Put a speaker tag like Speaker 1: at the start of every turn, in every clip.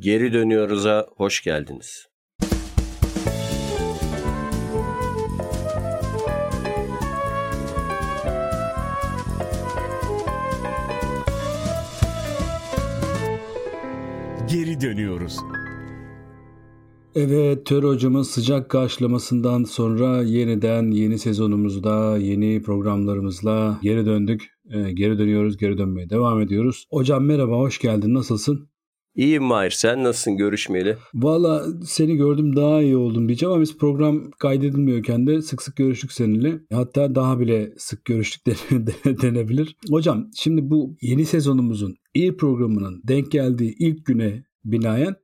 Speaker 1: Geri dönüyoruz'a hoş geldiniz.
Speaker 2: Geri dönüyoruz.
Speaker 3: Evet, Tör hocamın sıcak karşılamasından sonra yeniden yeni sezonumuzda, yeni programlarımızla geri döndük. Ee, geri dönüyoruz, geri dönmeye devam ediyoruz. Hocam merhaba, hoş geldin. Nasılsın?
Speaker 1: İyiyim Mahir. Sen nasılsın görüşmeyeli?
Speaker 3: Valla seni gördüm daha iyi oldum diyeceğim ama biz program kaydedilmiyorken de sık sık görüştük seninle. Hatta daha bile sık görüştük denebilir. Hocam şimdi bu yeni sezonumuzun iyi programının denk geldiği ilk güne binaen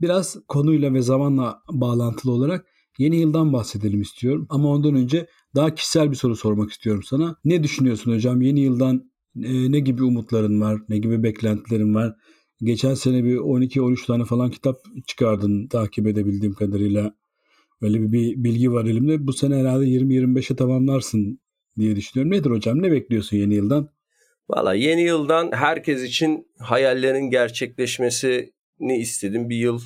Speaker 3: biraz konuyla ve zamanla bağlantılı olarak yeni yıldan bahsedelim istiyorum. Ama ondan önce daha kişisel bir soru sormak istiyorum sana. Ne düşünüyorsun hocam? Yeni yıldan e, ne gibi umutların var? Ne gibi beklentilerin var? Geçen sene bir 12-13 tane falan kitap çıkardın takip edebildiğim kadarıyla. Öyle bir, bir bilgi var elimde. Bu sene herhalde 20-25'e tamamlarsın diye düşünüyorum. Nedir hocam? Ne bekliyorsun yeni yıldan?
Speaker 1: Valla yeni yıldan herkes için hayallerin gerçekleşmesini istedim. Bir yıl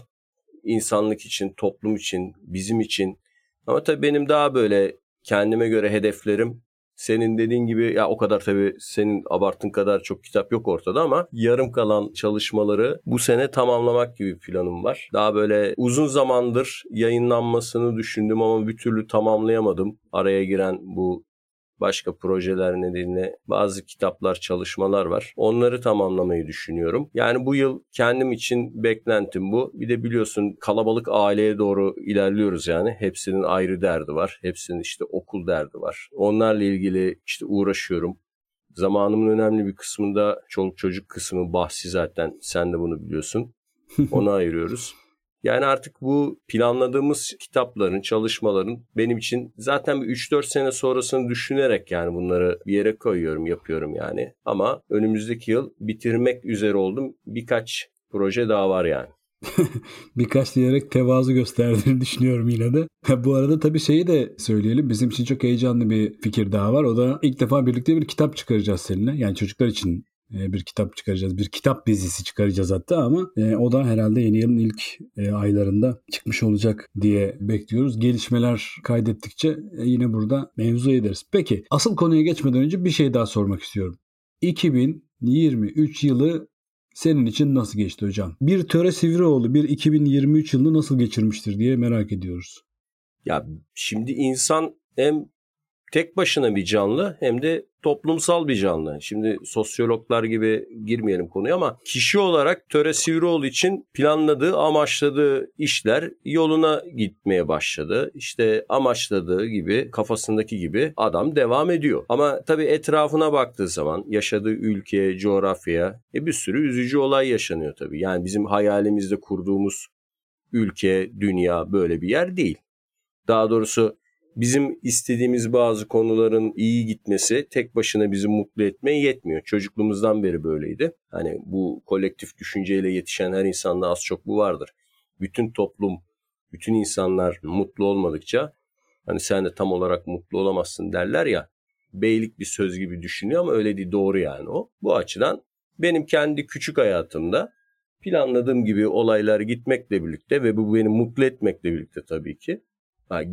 Speaker 1: insanlık için, toplum için, bizim için. Ama tabii benim daha böyle kendime göre hedeflerim senin dediğin gibi ya o kadar tabii senin abartın kadar çok kitap yok ortada ama yarım kalan çalışmaları bu sene tamamlamak gibi planım var. Daha böyle uzun zamandır yayınlanmasını düşündüm ama bir türlü tamamlayamadım. Araya giren bu başka projeler nedeniyle bazı kitaplar, çalışmalar var. Onları tamamlamayı düşünüyorum. Yani bu yıl kendim için beklentim bu. Bir de biliyorsun kalabalık aileye doğru ilerliyoruz yani. Hepsinin ayrı derdi var. Hepsinin işte okul derdi var. Onlarla ilgili işte uğraşıyorum. Zamanımın önemli bir kısmında çoluk çocuk kısmı bahsi zaten sen de bunu biliyorsun. Onu ayırıyoruz. Yani artık bu planladığımız kitapların, çalışmaların benim için zaten bir 3-4 sene sonrasını düşünerek yani bunları bir yere koyuyorum, yapıyorum yani. Ama önümüzdeki yıl bitirmek üzere oldum. Birkaç proje daha var yani.
Speaker 3: Birkaç diyerek tevazu gösterdiğini düşünüyorum yine de. Bu arada tabii şeyi de söyleyelim. Bizim için çok heyecanlı bir fikir daha var. O da ilk defa birlikte bir kitap çıkaracağız seninle. Yani çocuklar için bir kitap çıkaracağız. Bir kitap dizisi çıkaracağız hatta ama e, o da herhalde yeni yılın ilk e, aylarında çıkmış olacak diye bekliyoruz. Gelişmeler kaydettikçe yine burada mevzu ederiz. Peki asıl konuya geçmeden önce bir şey daha sormak istiyorum. 2023 yılı senin için nasıl geçti hocam? Bir Töre Sivrioğlu bir 2023 yılını nasıl geçirmiştir diye merak ediyoruz.
Speaker 1: Ya şimdi insan hem tek başına bir canlı hem de toplumsal bir canlı. Şimdi sosyologlar gibi girmeyelim konuya ama kişi olarak Töre Sivrioğlu için planladığı, amaçladığı işler yoluna gitmeye başladı. İşte amaçladığı gibi, kafasındaki gibi adam devam ediyor. Ama tabii etrafına baktığı zaman yaşadığı ülkeye, coğrafyaya e bir sürü üzücü olay yaşanıyor tabii. Yani bizim hayalimizde kurduğumuz ülke, dünya böyle bir yer değil. Daha doğrusu bizim istediğimiz bazı konuların iyi gitmesi tek başına bizi mutlu etmeye yetmiyor. Çocukluğumuzdan beri böyleydi. Hani bu kolektif düşünceyle yetişen her insanda az çok bu vardır. Bütün toplum, bütün insanlar mutlu olmadıkça hani sen de tam olarak mutlu olamazsın derler ya. Beylik bir söz gibi düşünüyor ama öyle değil doğru yani o. Bu açıdan benim kendi küçük hayatımda planladığım gibi olaylar gitmekle birlikte ve bu beni mutlu etmekle birlikte tabii ki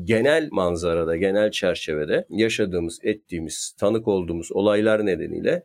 Speaker 1: genel manzarada, genel çerçevede yaşadığımız, ettiğimiz, tanık olduğumuz olaylar nedeniyle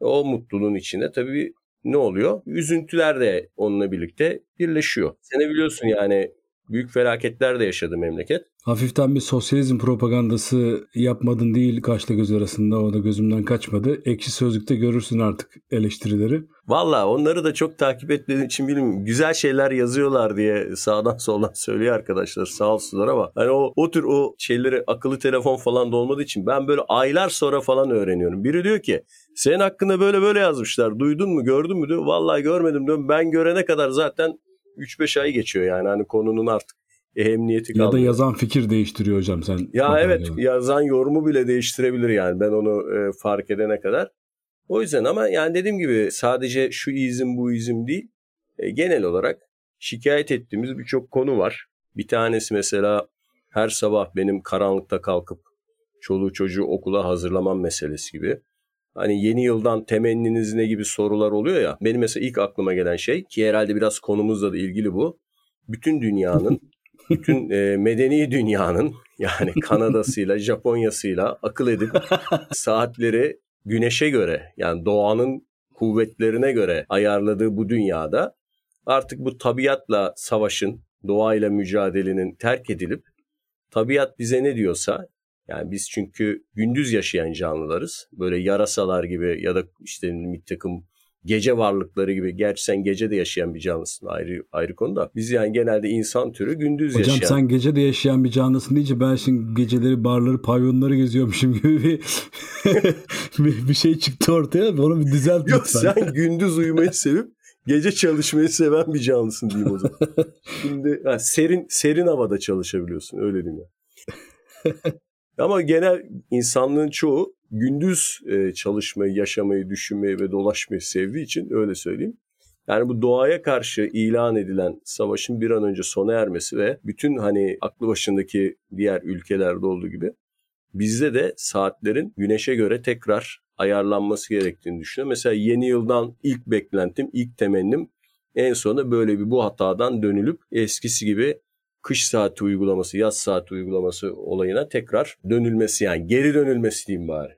Speaker 1: o mutluluğun içinde tabii ne oluyor? Üzüntüler de onunla birlikte birleşiyor. Sene biliyorsun yani büyük felaketler de yaşadı memleket.
Speaker 3: Hafiften bir sosyalizm propagandası yapmadın değil kaşla göz arasında o da gözümden kaçmadı. Ekşi Sözlük'te görürsün artık eleştirileri.
Speaker 1: Valla onları da çok takip etmediğim için bilmiyorum. Güzel şeyler yazıyorlar diye sağdan soldan söylüyor arkadaşlar sağ olsunlar ama hani o, o tür o şeyleri akıllı telefon falan da olmadığı için ben böyle aylar sonra falan öğreniyorum. Biri diyor ki senin hakkında böyle böyle yazmışlar duydun mu gördün mü diyor. Vallahi görmedim diyorum ben görene kadar zaten 3-5 ay geçiyor yani hani konunun artık ehemmiyeti kalmıyor.
Speaker 3: Ya da yazan fikir değiştiriyor hocam sen.
Speaker 1: Ya evet yani. yazan yorumu bile değiştirebilir yani ben onu e, fark edene kadar. O yüzden ama yani dediğim gibi sadece şu izim bu izim değil. E, genel olarak şikayet ettiğimiz birçok konu var. Bir tanesi mesela her sabah benim karanlıkta kalkıp çoluğu çocuğu okula hazırlamam meselesi gibi. Hani yeni yıldan temenniniz ne gibi sorular oluyor ya. Benim mesela ilk aklıma gelen şey ki herhalde biraz konumuzla da ilgili bu. Bütün dünyanın, bütün e, medeni dünyanın yani Kanada'sıyla, Japonya'sıyla akıl edip saatleri güneşe göre yani doğanın kuvvetlerine göre ayarladığı bu dünyada artık bu tabiatla savaşın, doğayla mücadelenin terk edilip tabiat bize ne diyorsa yani biz çünkü gündüz yaşayan canlılarız. Böyle yarasalar gibi ya da işte bir takım gece varlıkları gibi. Gerçi sen gece de yaşayan bir canlısın ayrı ayrı konuda. Biz yani genelde insan türü gündüz
Speaker 3: Hocam
Speaker 1: yaşayan.
Speaker 3: Hocam sen gece de yaşayan bir canlısın deyince ben şimdi geceleri barları pavyonları geziyormuşum gibi bir, bir, şey çıktı ortaya. Onu bir düzelt
Speaker 1: Yok
Speaker 3: lütfen.
Speaker 1: sen gündüz uyumayı sevip gece çalışmayı seven bir canlısın diyeyim o zaman. Şimdi ha, serin serin havada çalışabiliyorsun öyle diyeyim ya. Ama genel insanlığın çoğu gündüz e, çalışmayı, yaşamayı, düşünmeyi ve dolaşmayı sevdiği için öyle söyleyeyim. Yani bu doğaya karşı ilan edilen savaşın bir an önce sona ermesi ve bütün hani aklı başındaki diğer ülkelerde olduğu gibi bizde de saatlerin güneşe göre tekrar ayarlanması gerektiğini düşünüyorum. Mesela yeni yıldan ilk beklentim, ilk temennim en sonunda böyle bir bu hatadan dönülüp eskisi gibi kış saati uygulaması, yaz saati uygulaması olayına tekrar dönülmesi yani geri dönülmesi diyeyim bari.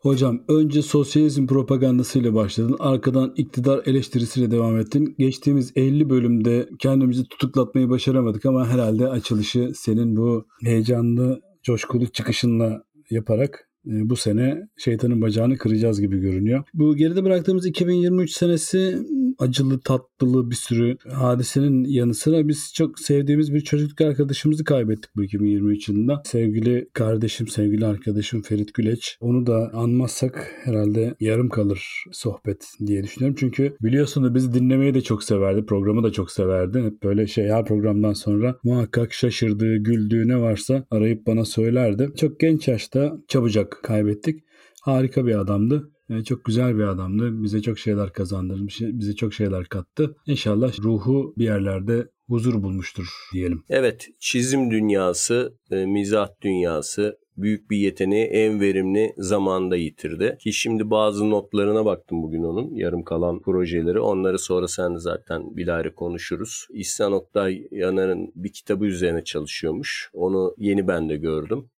Speaker 3: Hocam önce sosyalizm propagandasıyla başladın. Arkadan iktidar eleştirisiyle devam ettin. Geçtiğimiz 50 bölümde kendimizi tutuklatmayı başaramadık ama herhalde açılışı senin bu heyecanlı, coşkulu çıkışınla yaparak bu sene şeytanın bacağını kıracağız gibi görünüyor. Bu geride bıraktığımız 2023 senesi acılı tatlılı bir sürü hadisenin yanı sıra biz çok sevdiğimiz bir çocukluk arkadaşımızı kaybettik bu 2023 yılında. Sevgili kardeşim, sevgili arkadaşım Ferit Güleç. Onu da anmazsak herhalde yarım kalır sohbet diye düşünüyorum. Çünkü biliyorsun da bizi dinlemeyi de çok severdi. Programı da çok severdi. Hep böyle şey her programdan sonra muhakkak şaşırdığı, güldüğü ne varsa arayıp bana söylerdi. Çok genç yaşta çabucak kaybettik. Harika bir adamdı. Çok güzel bir adamdı. Bize çok şeyler kazandırmış, bize çok şeyler kattı. İnşallah ruhu bir yerlerde huzur bulmuştur diyelim.
Speaker 1: Evet, çizim dünyası, mizah dünyası büyük bir yeteneği en verimli zamanda yitirdi. Ki şimdi bazı notlarına baktım bugün onun yarım kalan projeleri. Onları sonra sen de zaten bilahare konuşuruz. İhsan Oktay Yanar'ın bir kitabı üzerine çalışıyormuş. Onu yeni ben de gördüm.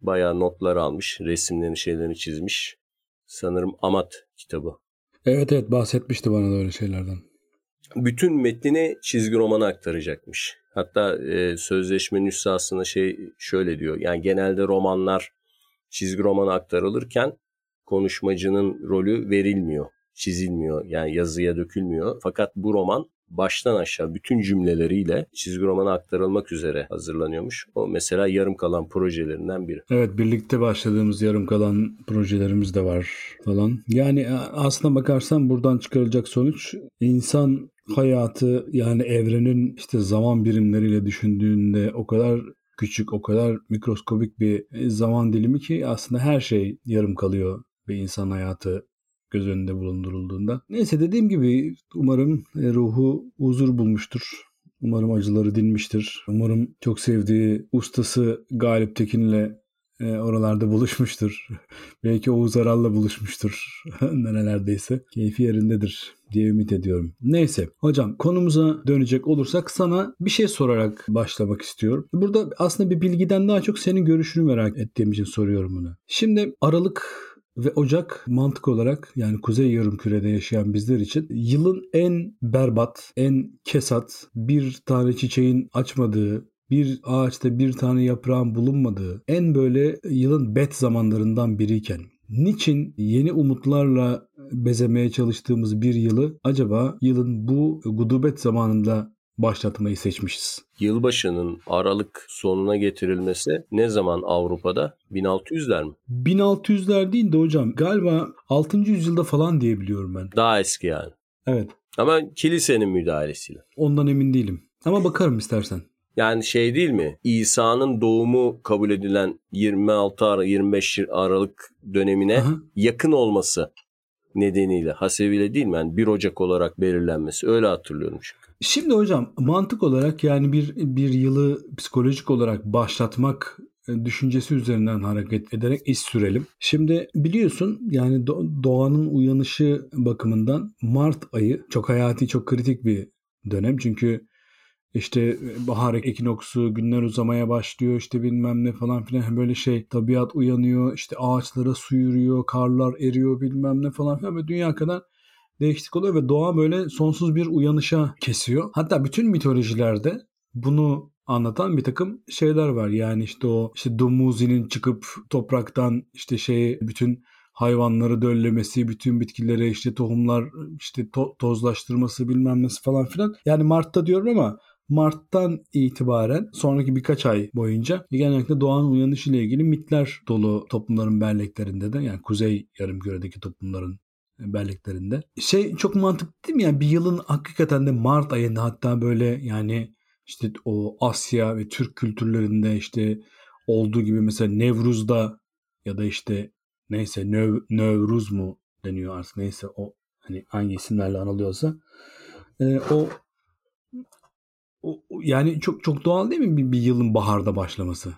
Speaker 1: Bayağı notlar almış, resimlerini şeylerini çizmiş. Sanırım Amat kitabı.
Speaker 3: Evet evet bahsetmişti bana da öyle şeylerden.
Speaker 1: Bütün metnini çizgi romana aktaracakmış. Hatta e, sözleşmenin üstesine şey şöyle diyor. Yani genelde romanlar çizgi romana aktarılırken konuşmacının rolü verilmiyor, çizilmiyor. Yani yazıya dökülmüyor. Fakat bu roman baştan aşağı bütün cümleleriyle çizgi romana aktarılmak üzere hazırlanıyormuş. O mesela yarım kalan projelerinden biri.
Speaker 3: Evet birlikte başladığımız yarım kalan projelerimiz de var falan. Yani aslına bakarsan buradan çıkarılacak sonuç insan hayatı yani evrenin işte zaman birimleriyle düşündüğünde o kadar küçük, o kadar mikroskobik bir zaman dilimi ki aslında her şey yarım kalıyor bir insan hayatı göz önünde bulundurulduğunda. Neyse dediğim gibi umarım ruhu huzur bulmuştur. Umarım acıları dinmiştir. Umarım çok sevdiği ustası Galip Tekin'le oralarda buluşmuştur. Belki Oğuz Aral'la buluşmuştur. Nerelerdeyse. Keyfi yerindedir diye ümit ediyorum. Neyse hocam konumuza dönecek olursak sana bir şey sorarak başlamak istiyorum. Burada aslında bir bilgiden daha çok senin görüşünü merak ettiğim için soruyorum bunu. Şimdi Aralık ve Ocak mantık olarak yani Kuzey Yarımküre'de yaşayan bizler için yılın en berbat, en kesat, bir tane çiçeğin açmadığı, bir ağaçta bir tane yaprağın bulunmadığı, en böyle yılın bet zamanlarından biriyken niçin yeni umutlarla bezemeye çalıştığımız bir yılı acaba yılın bu gudubet zamanında başlatmayı seçmişiz.
Speaker 1: Yılbaşının Aralık sonuna getirilmesi ne zaman Avrupa'da? 1600'ler mi?
Speaker 3: 1600'ler değil de hocam galiba 6. yüzyılda falan diyebiliyorum ben.
Speaker 1: Daha eski yani.
Speaker 3: Evet.
Speaker 1: Ama kilisenin müdahalesiyle.
Speaker 3: Ondan emin değilim. Ama bakarım istersen.
Speaker 1: Yani şey değil mi? İsa'nın doğumu kabul edilen 26 Aralık 25 Aralık dönemine Aha. yakın olması nedeniyle hasebiyle değil mi? Yani 1 Ocak olarak belirlenmesi. Öyle hatırlıyorum çünkü.
Speaker 3: Şimdi hocam mantık olarak yani bir bir yılı psikolojik olarak başlatmak e, düşüncesi üzerinden hareket ederek iş sürelim. Şimdi biliyorsun yani doğanın uyanışı bakımından Mart ayı çok hayati, çok kritik bir dönem. Çünkü işte bahar ekinoksu, günler uzamaya başlıyor işte bilmem ne falan filan böyle şey tabiat uyanıyor işte ağaçlara su yürüyor, karlar eriyor bilmem ne falan filan ve dünya kadar değişiklik oluyor ve doğa böyle sonsuz bir uyanışa kesiyor. Hatta bütün mitolojilerde bunu anlatan bir takım şeyler var. Yani işte o işte Dumuzi'nin çıkıp topraktan işte şey bütün hayvanları döllemesi, bütün bitkilere işte tohumlar işte to- tozlaştırması bilmem nesi falan filan. Yani Mart'ta diyorum ama Mart'tan itibaren sonraki birkaç ay boyunca genellikle doğanın uyanışı ile ilgili mitler dolu toplumların belleklerinde de yani kuzey yarımküredeki toplumların belleklerinde. Şey çok mantıklı değil mi? Yani bir yılın hakikaten de Mart ayında hatta böyle yani işte o Asya ve Türk kültürlerinde işte olduğu gibi mesela Nevruz'da ya da işte neyse Növ, Nevruz mu deniyor artık neyse o hani hangi isimlerle anılıyorsa e, o, o yani çok çok doğal değil mi bir, bir yılın baharda başlaması?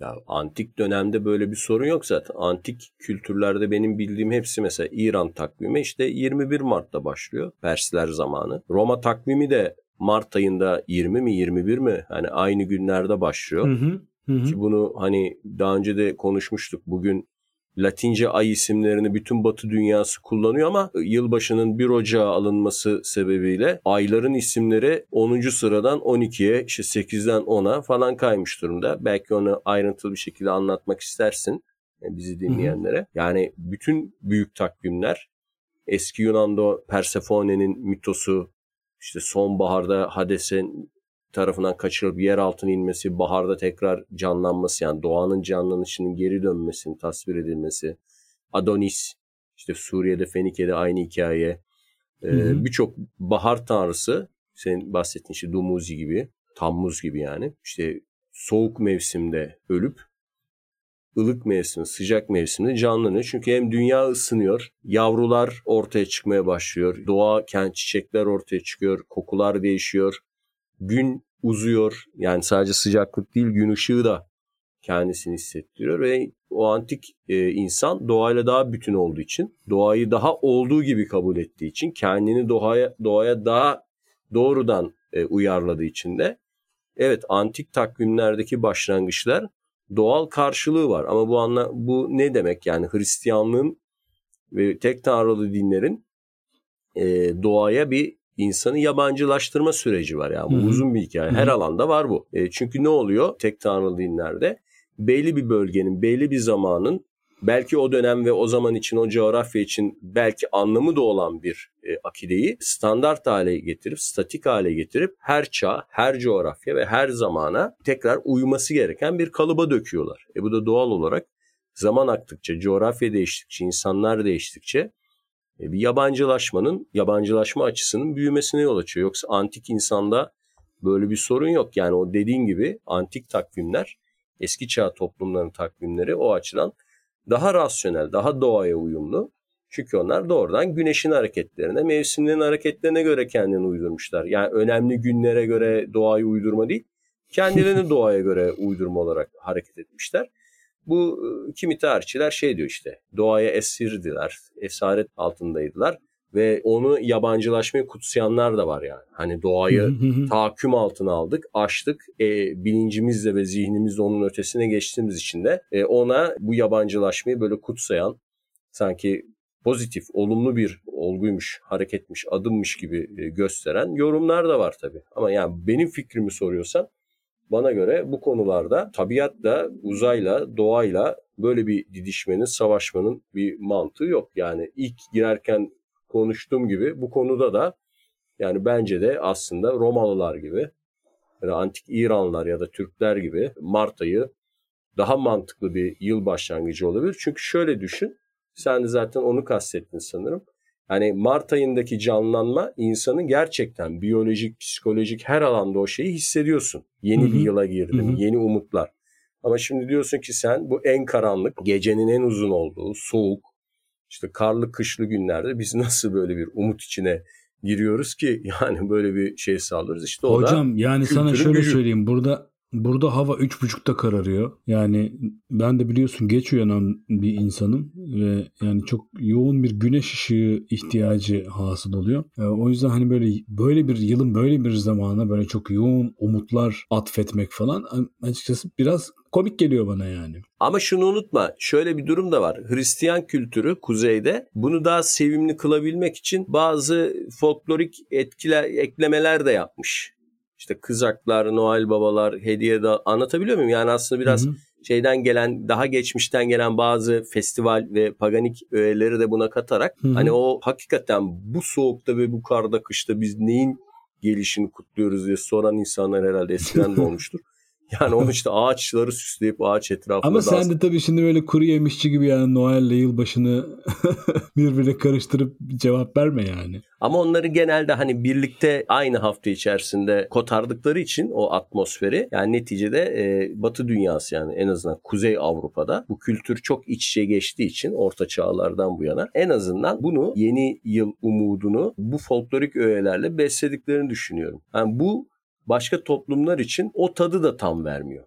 Speaker 1: Ya antik dönemde böyle bir sorun yok zaten. Antik kültürlerde benim bildiğim hepsi mesela İran takvimi işte 21 Mart'ta başlıyor Persler zamanı. Roma takvimi de Mart ayında 20 mi 21 mi hani aynı günlerde başlıyor. Hı hı, hı. Ki bunu hani daha önce de konuşmuştuk. Bugün Latince ay isimlerini bütün Batı dünyası kullanıyor ama yılbaşının 1 Ocağı alınması sebebiyle ayların isimleri 10. sıradan 12'ye, işte 8'den 10'a falan kaymış durumda. Belki onu ayrıntılı bir şekilde anlatmak istersin e, bizi dinleyenlere. Yani bütün büyük takvimler eski Yunan'da Persephone'nin mitosu, işte sonbaharda Hades'in tarafından kaçırılıp yer altına inmesi, baharda tekrar canlanması yani doğanın canlanışının geri dönmesinin tasvir edilmesi. Adonis, işte Suriye'de, Fenike'de aynı hikaye. Ee, Birçok bahar tanrısı, senin bahsettiğin işte Dumuzi gibi, Tammuz gibi yani. işte soğuk mevsimde ölüp ılık mevsim, sıcak mevsimde canlanıyor. Çünkü hem dünya ısınıyor, yavrular ortaya çıkmaya başlıyor, doğa, kent çiçekler ortaya çıkıyor, kokular değişiyor, gün uzuyor. Yani sadece sıcaklık değil, gün ışığı da kendisini hissettiriyor ve o antik e, insan doğayla daha bütün olduğu için, doğayı daha olduğu gibi kabul ettiği için, kendini doğaya doğaya daha doğrudan e, uyarladığı için de evet antik takvimlerdeki başlangıçlar doğal karşılığı var. Ama bu anla bu ne demek? Yani Hristiyanlığın ve tek tanrılı dinlerin e, doğaya bir insanı yabancılaştırma süreci var. Yani bu Hı-hı. uzun bir hikaye. Her Hı-hı. alanda var bu. E, çünkü ne oluyor tek tanrılı dinlerde? Belli bir bölgenin, belli bir zamanın belki o dönem ve o zaman için, o coğrafya için belki anlamı da olan bir e, akideyi standart hale getirip, statik hale getirip her çağ, her coğrafya ve her zamana tekrar uyması gereken bir kalıba döküyorlar. E bu da doğal olarak zaman aktıkça, coğrafya değiştikçe, insanlar değiştikçe bir yabancılaşmanın, yabancılaşma açısının büyümesine yol açıyor. Yoksa antik insanda böyle bir sorun yok. Yani o dediğin gibi antik takvimler, eski çağ toplumlarının takvimleri o açıdan daha rasyonel, daha doğaya uyumlu. Çünkü onlar doğrudan güneşin hareketlerine, mevsimlerin hareketlerine göre kendini uydurmuşlar. Yani önemli günlere göre doğayı uydurma değil, kendilerini doğaya göre uydurma olarak hareket etmişler. Bu ıı, kimi tarihçiler şey diyor işte, doğaya esirdiler, esaret altındaydılar ve onu yabancılaşmayı kutsayanlar da var yani. Hani doğayı tahakküm altına aldık, açtık. E, bilincimizle ve zihnimizle onun ötesine geçtiğimiz için de e, ona bu yabancılaşmayı böyle kutsayan sanki pozitif, olumlu bir olguymuş, hareketmiş, adımmış gibi e, gösteren yorumlar da var tabii. Ama yani benim fikrimi soruyorsan bana göre bu konularda tabiatla, uzayla, doğayla böyle bir didişmenin, savaşmanın bir mantığı yok. Yani ilk girerken konuştuğum gibi bu konuda da yani bence de aslında Romalılar gibi ya da antik İranlılar ya da Türkler gibi Mart ayı daha mantıklı bir yıl başlangıcı olabilir. Çünkü şöyle düşün. Sen de zaten onu kastettin sanırım. Yani Mart ayındaki canlanma insanın gerçekten biyolojik, psikolojik her alanda o şeyi hissediyorsun. Yeni Hı-hı. bir yıla girdim, Hı-hı. yeni umutlar. Ama şimdi diyorsun ki sen bu en karanlık, gecenin en uzun olduğu, soğuk, işte karlı kışlı günlerde biz nasıl böyle bir umut içine giriyoruz ki yani böyle bir şey sağlarız. İşte o
Speaker 3: Hocam yani sana şöyle gücü. söyleyeyim burada Burada hava 3.30'da kararıyor. Yani ben de biliyorsun geç uyanan bir insanım ve yani çok yoğun bir güneş ışığı ihtiyacı hasıl oluyor. E, o yüzden hani böyle böyle bir yılın böyle bir zamana böyle çok yoğun umutlar atfetmek falan açıkçası biraz komik geliyor bana yani.
Speaker 1: Ama şunu unutma şöyle bir durum da var. Hristiyan kültürü kuzeyde bunu daha sevimli kılabilmek için bazı folklorik etkiler, eklemeler de yapmış işte kızaklar, Noel babalar, hediye de anlatabiliyor muyum? Yani aslında biraz hı hı. şeyden gelen, daha geçmişten gelen bazı festival ve paganik öğeleri de buna katarak hı hı. hani o hakikaten bu soğukta ve bu karda kışta biz neyin gelişini kutluyoruz diye soran insanlar herhalde eskiden de olmuştur. Yani onu işte ağaçları süsleyip ağaç etrafında
Speaker 3: Ama sen de tabii şimdi böyle kuru yemişçi gibi yani Noel'le yılbaşını birbirine karıştırıp cevap verme yani.
Speaker 1: Ama onları genelde hani birlikte aynı hafta içerisinde kotardıkları için o atmosferi yani neticede e, Batı dünyası yani en azından Kuzey Avrupa'da bu kültür çok iç içe geçtiği için orta çağlardan bu yana en azından bunu yeni yıl umudunu bu folklorik öğelerle beslediklerini düşünüyorum. Yani bu başka toplumlar için o tadı da tam vermiyor.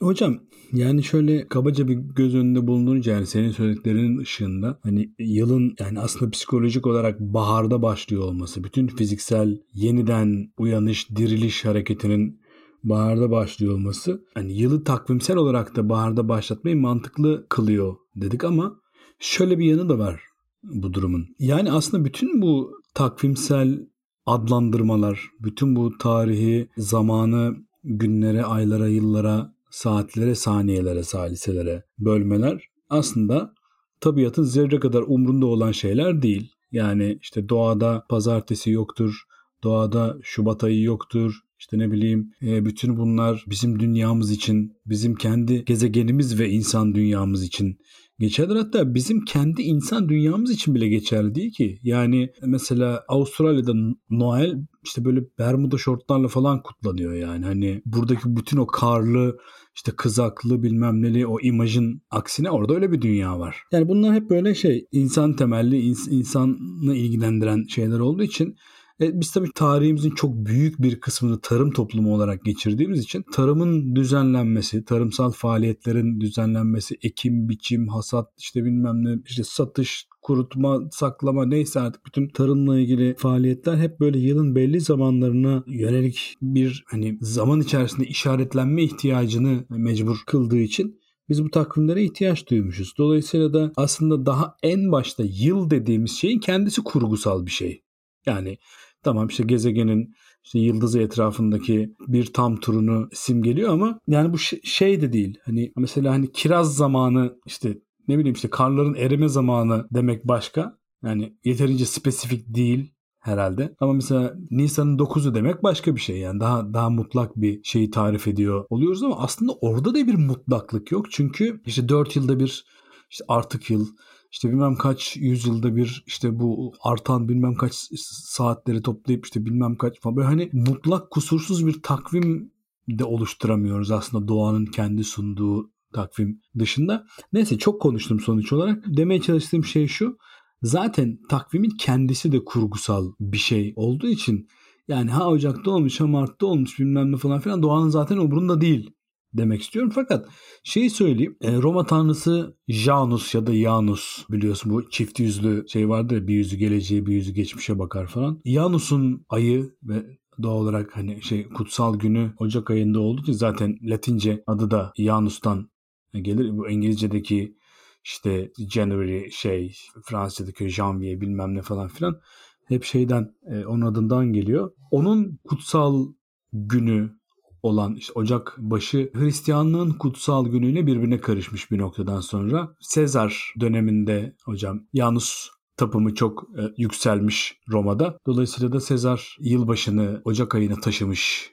Speaker 3: Hocam yani şöyle kabaca bir göz önünde bulundurunca yani senin söylediklerinin ışığında hani yılın yani aslında psikolojik olarak baharda başlıyor olması, bütün fiziksel yeniden uyanış, diriliş hareketinin baharda başlıyor olması hani yılı takvimsel olarak da baharda başlatmayı mantıklı kılıyor dedik ama şöyle bir yanı da var bu durumun. Yani aslında bütün bu takvimsel adlandırmalar, bütün bu tarihi, zamanı günlere, aylara, yıllara, saatlere, saniyelere, saliselere bölmeler aslında tabiatın zerre kadar umrunda olan şeyler değil. Yani işte doğada pazartesi yoktur, doğada Şubat ayı yoktur, işte ne bileyim e, bütün bunlar bizim dünyamız için, bizim kendi gezegenimiz ve insan dünyamız için geçerlidir. Hatta bizim kendi insan dünyamız için bile geçerli değil ki. Yani mesela Avustralya'da Noel işte böyle Bermuda şortlarla falan kutlanıyor yani. Hani buradaki bütün o karlı işte kızaklı bilmem neli o imajın aksine orada öyle bir dünya var. Yani bunlar hep böyle şey insan temelli ins- insanı ilgilendiren şeyler olduğu için e, biz tabii tarihimizin çok büyük bir kısmını tarım toplumu olarak geçirdiğimiz için tarımın düzenlenmesi, tarımsal faaliyetlerin düzenlenmesi, ekim, biçim, hasat, işte bilmem ne, işte satış, kurutma, saklama neyse artık bütün tarımla ilgili faaliyetler hep böyle yılın belli zamanlarına yönelik bir hani zaman içerisinde işaretlenme ihtiyacını mecbur kıldığı için biz bu takvimlere ihtiyaç duymuşuz. Dolayısıyla da aslında daha en başta yıl dediğimiz şeyin kendisi kurgusal bir şey. Yani Tamam işte gezegenin işte yıldızı etrafındaki bir tam turunu simgeliyor ama yani bu şey de değil. Hani mesela hani kiraz zamanı işte ne bileyim işte karların erime zamanı demek başka. Yani yeterince spesifik değil herhalde. Ama mesela Nisan'ın 9'u demek başka bir şey yani daha daha mutlak bir şeyi tarif ediyor oluyoruz ama aslında orada da bir mutlaklık yok. Çünkü işte 4 yılda bir işte artık yıl işte bilmem kaç yüzyılda bir işte bu artan bilmem kaç saatleri toplayıp işte bilmem kaç falan böyle hani mutlak kusursuz bir takvim de oluşturamıyoruz aslında doğanın kendi sunduğu takvim dışında. Neyse çok konuştum sonuç olarak. Demeye çalıştığım şey şu. Zaten takvimin kendisi de kurgusal bir şey olduğu için yani ha Ocak'ta olmuş ha Mart'ta olmuş bilmem ne falan filan doğanın zaten umurunda değil demek istiyorum. Fakat şeyi söyleyeyim. E, Roma tanrısı Janus ya da Janus biliyorsun bu çift yüzlü şey vardır ya bir yüzü geleceğe bir yüzü geçmişe bakar falan. Janus'un ayı ve doğal olarak hani şey kutsal günü Ocak ayında olduğu için zaten Latince adı da Janus'tan gelir. Bu İngilizce'deki işte January şey Fransızca'daki janvier bilmem ne falan filan hep şeyden e, onun adından geliyor. Onun kutsal günü olan işte Ocak başı Hristiyanlığın kutsal günüyle birbirine karışmış bir noktadan sonra. Sezar döneminde hocam Yanus tapımı çok e, yükselmiş Roma'da. Dolayısıyla da Sezar yılbaşını Ocak ayına taşımış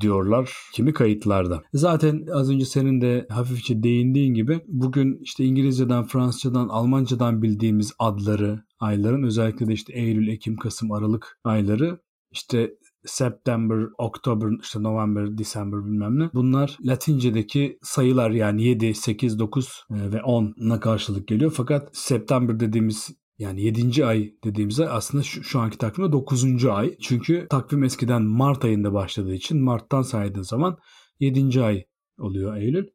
Speaker 3: diyorlar kimi kayıtlarda. Zaten az önce senin de hafifçe değindiğin gibi bugün işte İngilizceden, Fransızcadan, Almancadan bildiğimiz adları, ayların özellikle de işte Eylül, Ekim, Kasım, Aralık ayları işte September, October, işte November, December bilmem ne. Bunlar Latince'deki sayılar yani 7, 8, 9 ve 10'na karşılık geliyor. Fakat September dediğimiz Yani 7. ay dediğimiz ay aslında şu, şu anki takvimde 9. ay. Çünkü takvim eskiden Mart ayında başladığı için Mart'tan saydığın zaman 7. ay oluyor Eylül.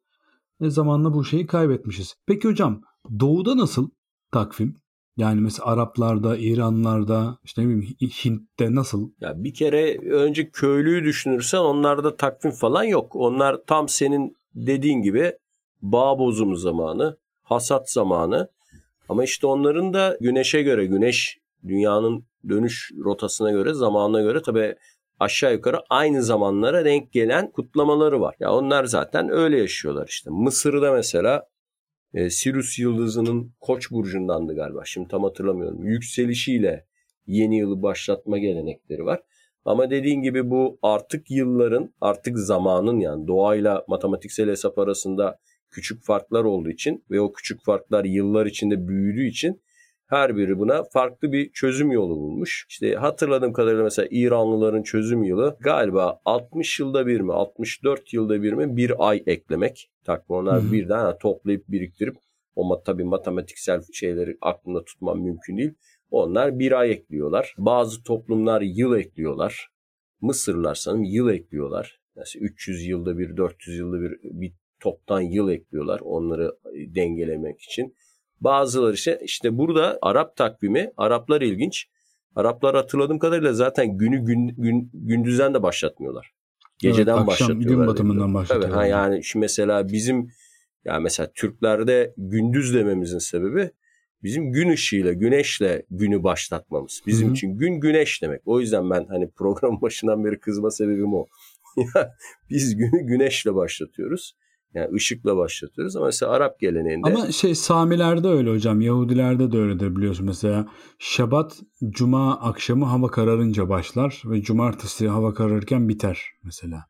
Speaker 3: Ve zamanla bu şeyi kaybetmişiz. Peki hocam doğuda nasıl takvim? Yani mesela Araplarda, İranlarda, işte ne bileyim Hint'te nasıl?
Speaker 1: Ya bir kere önce köylüyü düşünürsen onlarda takvim falan yok. Onlar tam senin dediğin gibi bağ bozumu zamanı, hasat zamanı. Ama işte onların da güneşe göre, güneş dünyanın dönüş rotasına göre, zamanına göre tabii aşağı yukarı aynı zamanlara denk gelen kutlamaları var. Ya onlar zaten öyle yaşıyorlar işte. Mısır'da mesela e, Sirius yıldızının Koç burcundandı galiba. Şimdi tam hatırlamıyorum. Yükselişiyle yeni yılı başlatma gelenekleri var. Ama dediğin gibi bu artık yılların, artık zamanın yani doğayla matematiksel hesap arasında küçük farklar olduğu için ve o küçük farklar yıllar içinde büyüdüğü için her biri buna farklı bir çözüm yolu bulmuş. İşte hatırladığım kadarıyla mesela İranlıların çözüm yılı galiba 60 yılda bir mi 64 yılda bir mi bir ay eklemek. Takvim onlar Hı-hı. birden yani toplayıp biriktirip ama tabii matematiksel şeyleri aklında tutmam mümkün değil. Onlar bir ay ekliyorlar. Bazı toplumlar yıl ekliyorlar. Mısırlar sanırım yıl ekliyorlar. Mesela 300 yılda bir, 400 yılda bir bir toptan yıl ekliyorlar onları dengelemek için. Bazıları işte, işte burada Arap takvimi, Araplar ilginç. Araplar hatırladığım kadarıyla zaten günü gün, gün gündüzden de başlatmıyorlar. Geceden evet, akşam, başlatıyorlar.
Speaker 3: Gün batımından başlatıyorlar.
Speaker 1: Tabii, ha, yani şimdi mesela bizim yani mesela Türklerde gündüz dememizin sebebi bizim gün ışığıyla, güneşle günü başlatmamız. Bizim Hı-hı. için gün güneş demek. O yüzden ben hani program başından beri kızma sebebim o. Biz günü güneşle başlatıyoruz. Yani ışıkla başlatıyoruz ama mesela Arap geleneğinde...
Speaker 3: Ama şey Samilerde öyle hocam. Yahudilerde de öyledir biliyorsun. Mesela Şabat Cuma akşamı hava kararınca başlar ve Cumartesi hava kararırken biter mesela.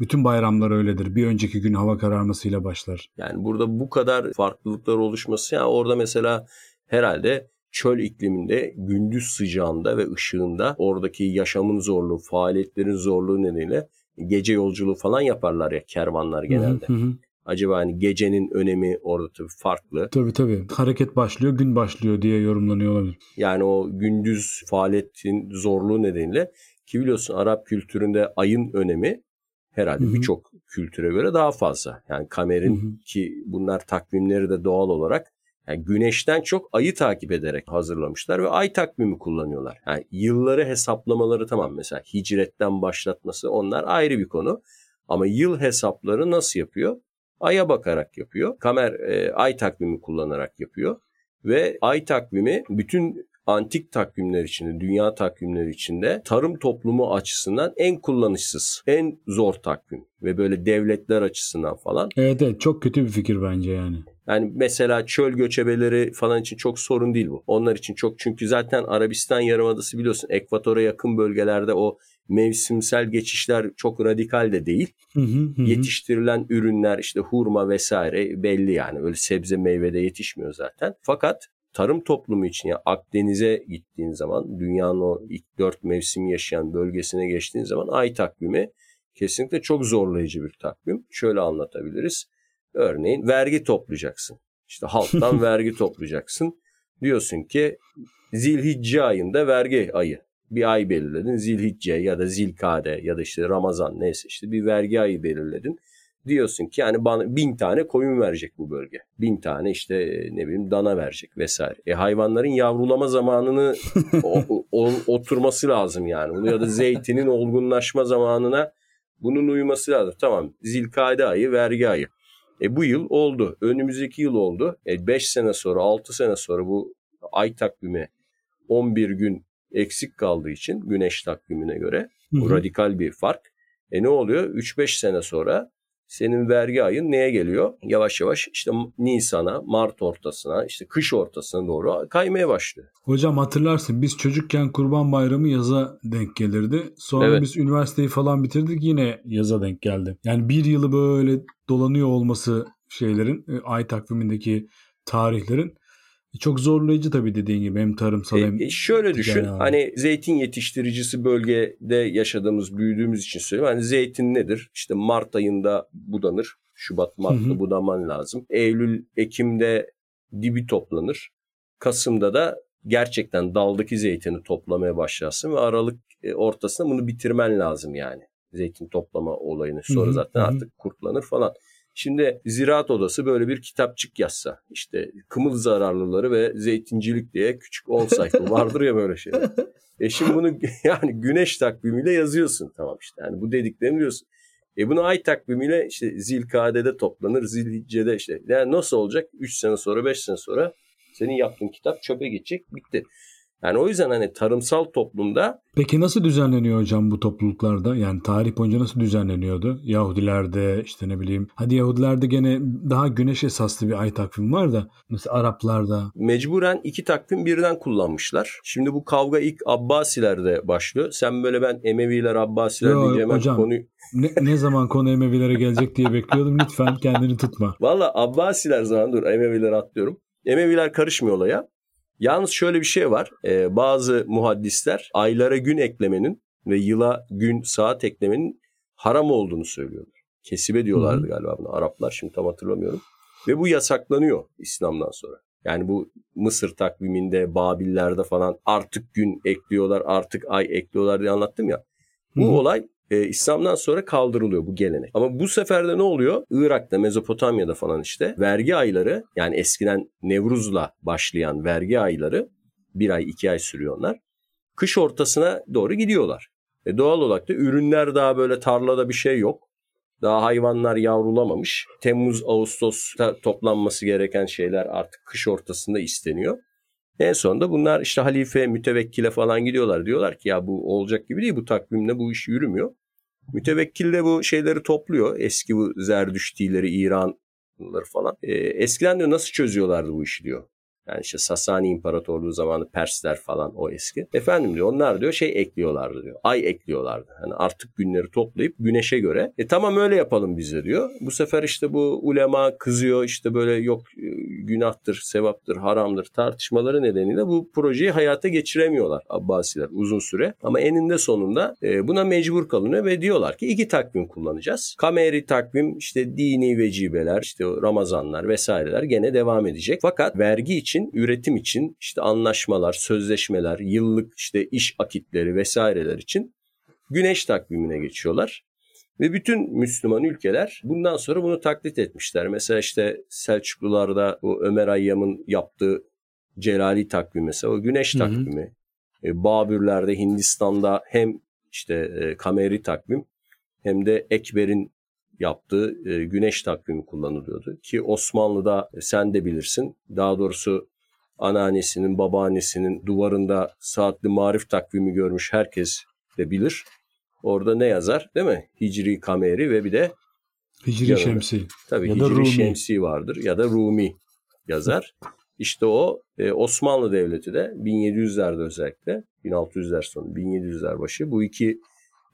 Speaker 3: Bütün bayramlar öyledir. Bir önceki gün hava kararmasıyla başlar.
Speaker 1: Yani burada bu kadar farklılıklar oluşması yani orada mesela herhalde çöl ikliminde gündüz sıcağında ve ışığında oradaki yaşamın zorluğu, faaliyetlerin zorluğu nedeniyle gece yolculuğu falan yaparlar ya kervanlar genelde. Hı hı. Acaba hani gecenin önemi orada tabii farklı.
Speaker 3: Tabii tabii. Hareket başlıyor, gün başlıyor diye yorumlanıyor olabilir.
Speaker 1: Yani o gündüz faaliyetin zorluğu nedeniyle ki biliyorsun Arap kültüründe ayın önemi herhalde birçok kültüre göre daha fazla. Yani kamerin hı hı. ki bunlar takvimleri de doğal olarak yani güneşten çok ayı takip ederek hazırlamışlar ve ay takvimi kullanıyorlar. Yani yılları hesaplamaları tamam mesela hicretten başlatması onlar ayrı bir konu. Ama yıl hesapları nasıl yapıyor? Ay'a bakarak yapıyor. Kamer e, ay takvimi kullanarak yapıyor. Ve ay takvimi bütün antik takvimler içinde, dünya takvimleri içinde tarım toplumu açısından en kullanışsız, en zor takvim ve böyle devletler açısından falan.
Speaker 3: Evet evet çok kötü bir fikir bence yani.
Speaker 1: Yani mesela çöl göçebeleri falan için çok sorun değil bu. Onlar için çok çünkü zaten Arabistan Yarımadası biliyorsun ekvatora yakın bölgelerde o mevsimsel geçişler çok radikal de değil. Hı hı hı. Yetiştirilen ürünler işte hurma vesaire belli yani öyle sebze meyve de yetişmiyor zaten. Fakat tarım toplumu için ya yani Akdeniz'e gittiğin zaman dünyanın o ilk dört mevsim yaşayan bölgesine geçtiğin zaman ay takvimi kesinlikle çok zorlayıcı bir takvim. Şöyle anlatabiliriz. Örneğin vergi toplayacaksın. İşte halktan vergi toplayacaksın. Diyorsun ki Zilhicce ayında vergi ayı. Bir ay belirledin. Zilhicce ya da Zilkade ya da işte Ramazan neyse işte bir vergi ayı belirledin. Diyorsun ki yani bana bin tane koyun verecek bu bölge. Bin tane işte ne bileyim dana verecek vesaire. E hayvanların yavrulama zamanını o, o, oturması lazım yani. Ya da zeytinin olgunlaşma zamanına bunun uyuması lazım. Tamam zilkade ayı vergi ayı. E bu yıl oldu. Önümüzdeki yıl oldu. 5 e, sene sonra 6 sene sonra bu ay takvimi 11 gün eksik kaldığı için güneş takvimine göre bu radikal bir fark. E ne oluyor? 3-5 sene sonra senin vergi ayın neye geliyor? Yavaş yavaş işte Nisan'a, Mart ortasına, işte kış ortasına doğru kaymaya başlıyor.
Speaker 3: Hocam hatırlarsın biz çocukken Kurban Bayramı yaza denk gelirdi. Sonra evet. biz üniversiteyi falan bitirdik yine yaza denk geldi. Yani bir yılı böyle dolanıyor olması şeylerin e, ay takvimindeki tarihlerin çok zorlayıcı tabii dediğin gibi hem tarımsal e, hem
Speaker 1: e, şöyle düşün yani. hani zeytin yetiştiricisi bölgede yaşadığımız büyüdüğümüz için söylüyorum. Hani zeytin nedir? İşte Mart ayında budanır. Şubat Mart'ta budaman lazım. Eylül Ekim'de dibi toplanır. Kasım'da da gerçekten daldaki zeytini toplamaya başlarsın ve Aralık e, ortasında bunu bitirmen lazım yani. Zeytin toplama olayını. Sonra
Speaker 3: Hı hı,
Speaker 1: zaten
Speaker 3: hı.
Speaker 1: artık kurtlanır falan. Şimdi Ziraat Odası böyle bir kitapçık yazsa işte kımıl zararlıları ve zeytincilik diye küçük 10 sayfa vardır ya böyle şeyler. E şimdi bunu yani güneş takvimiyle yazıyorsun tamam işte. Yani bu dediklerini biliyorsun. E bunu ay takvimiyle işte zilkadede toplanır, zilhicce'de işte. Yani nasıl olacak? 3 sene sonra, 5 sene sonra senin yaptığın kitap çöpe gidecek, bitti. Yani o yüzden hani tarımsal toplumda
Speaker 3: Peki nasıl düzenleniyor hocam bu topluluklarda? Yani tarih boyunca nasıl düzenleniyordu? Yahudilerde işte ne bileyim. Hadi Yahudilerde gene daha güneş esaslı bir ay takvimi var da. Mesela Araplarda.
Speaker 1: mecburen iki takvim birden kullanmışlar. Şimdi bu kavga ilk Abbasilerde başlıyor. Sen böyle ben Emeviler, Abbasiler
Speaker 3: Yo,
Speaker 1: hemen
Speaker 3: hocam.
Speaker 1: konuyu...
Speaker 3: Ne, ne zaman konu Emevilere gelecek diye bekliyordum. Lütfen kendini tutma.
Speaker 1: Valla Abbasiler zaman dur Emeviler atlıyorum. Emeviler karışmıyor olaya. Yalnız şöyle bir şey var. Ee, bazı muhaddisler aylara gün eklemenin ve yıla gün saat eklemenin haram olduğunu söylüyorlar. Kesibe diyorlardı galiba bunu Araplar şimdi tam hatırlamıyorum. Ve bu yasaklanıyor İslam'dan sonra. Yani bu Mısır takviminde, Babillerde falan artık gün ekliyorlar, artık ay ekliyorlar diye anlattım ya. Bu
Speaker 3: hı.
Speaker 1: olay e, İslam'dan sonra kaldırılıyor bu gelenek. Ama bu sefer de ne oluyor? Irak'ta, Mezopotamya'da falan işte vergi ayları yani eskiden Nevruz'la başlayan vergi ayları bir ay iki ay sürüyor onlar. Kış ortasına doğru gidiyorlar. E doğal olarak da ürünler daha böyle tarlada bir şey yok. Daha hayvanlar yavrulamamış. Temmuz, Ağustos'ta toplanması gereken şeyler artık kış ortasında isteniyor. En sonunda bunlar işte halife, mütevekkile falan gidiyorlar. Diyorlar ki ya bu olacak gibi değil bu takvimle bu iş yürümüyor. Mütevekkil de bu şeyleri topluyor. Eski bu Zerdüştileri, İranlıları falan. Ee, eskiden diyor nasıl çözüyorlardı bu işi diyor. Yani işte Sasani İmparatorluğu zamanı Persler falan o eski. Efendim diyor onlar diyor şey ekliyorlardı diyor. Ay ekliyorlardı. Hani artık günleri toplayıp güneşe göre. E tamam öyle yapalım biz de diyor. Bu sefer işte bu ulema kızıyor işte böyle yok e, günahtır, sevaptır, haramdır tartışmaları nedeniyle bu projeyi hayata geçiremiyorlar Abbasiler uzun süre. Ama eninde sonunda e, buna mecbur kalınıyor ve diyorlar ki iki takvim kullanacağız. Kameri takvim işte dini vecibeler, işte Ramazanlar vesaireler gene devam edecek. Fakat vergi için, üretim için işte anlaşmalar, sözleşmeler, yıllık işte iş akitleri vesaireler için güneş takvimine geçiyorlar. Ve bütün Müslüman ülkeler bundan sonra bunu taklit etmişler. Mesela işte Selçuklularda o Ömer Hayyam'ın yaptığı Celali takvimi mesela o güneş
Speaker 3: Hı hı.
Speaker 1: takvimi. E, Babürler'de Hindistan'da hem işte e, kameri takvim hem de Ekber'in yaptığı e, güneş takvimi kullanılıyordu. Ki Osmanlı'da e, sen de bilirsin daha doğrusu anneannesinin babaannesinin duvarında saatli marif takvimi görmüş herkes de bilir. Orada ne yazar değil mi? Hicri kameri ve bir de
Speaker 3: Hicri
Speaker 1: Yanında.
Speaker 3: Şemsi.
Speaker 1: tabii
Speaker 3: Ya
Speaker 1: Hicri
Speaker 3: Rumi.
Speaker 1: Şemsi vardır ya da Rumi yazar. İşte o e, Osmanlı Devleti de 1700'lerde özellikle 1600'ler sonu 1700'ler başı bu iki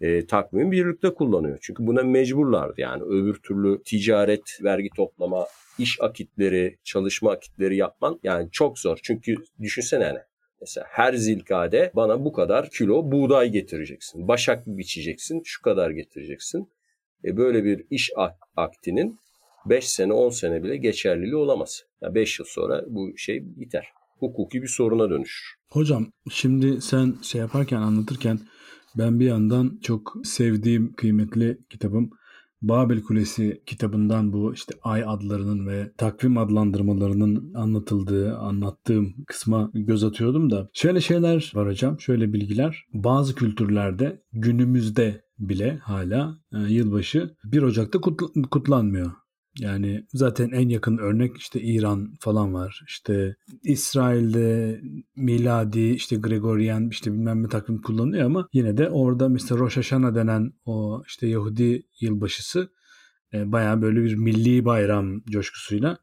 Speaker 1: e, takvimi birlikte kullanıyor. Çünkü buna mecburlardı yani öbür türlü ticaret, vergi toplama, iş akitleri, çalışma akitleri yapman yani çok zor. Çünkü düşünsene hani mesela her zilkade bana bu kadar kilo buğday getireceksin. Başak biçeceksin, şu kadar getireceksin. E böyle bir iş ak- aktinin 5 sene 10 sene bile geçerliliği olamaz. 5 yıl sonra bu şey biter. Hukuki bir soruna dönüşür.
Speaker 3: Hocam şimdi sen şey yaparken anlatırken ben bir yandan çok sevdiğim kıymetli kitabım Babel Kulesi kitabından bu işte ay adlarının ve takvim adlandırmalarının anlatıldığı, anlattığım kısma göz atıyordum da şöyle şeyler var hocam, şöyle bilgiler. Bazı kültürlerde günümüzde bile hala e, yılbaşı 1 Ocak'ta kutl- kutlanmıyor. Yani zaten en yakın örnek işte İran falan var. İşte İsrail'de miladi işte Gregorian işte bilmem ne takvim kullanılıyor ama yine de orada mesela Rosh Hashanah denen o işte Yahudi yılbaşısı e, bayağı böyle bir milli bayram coşkusuyla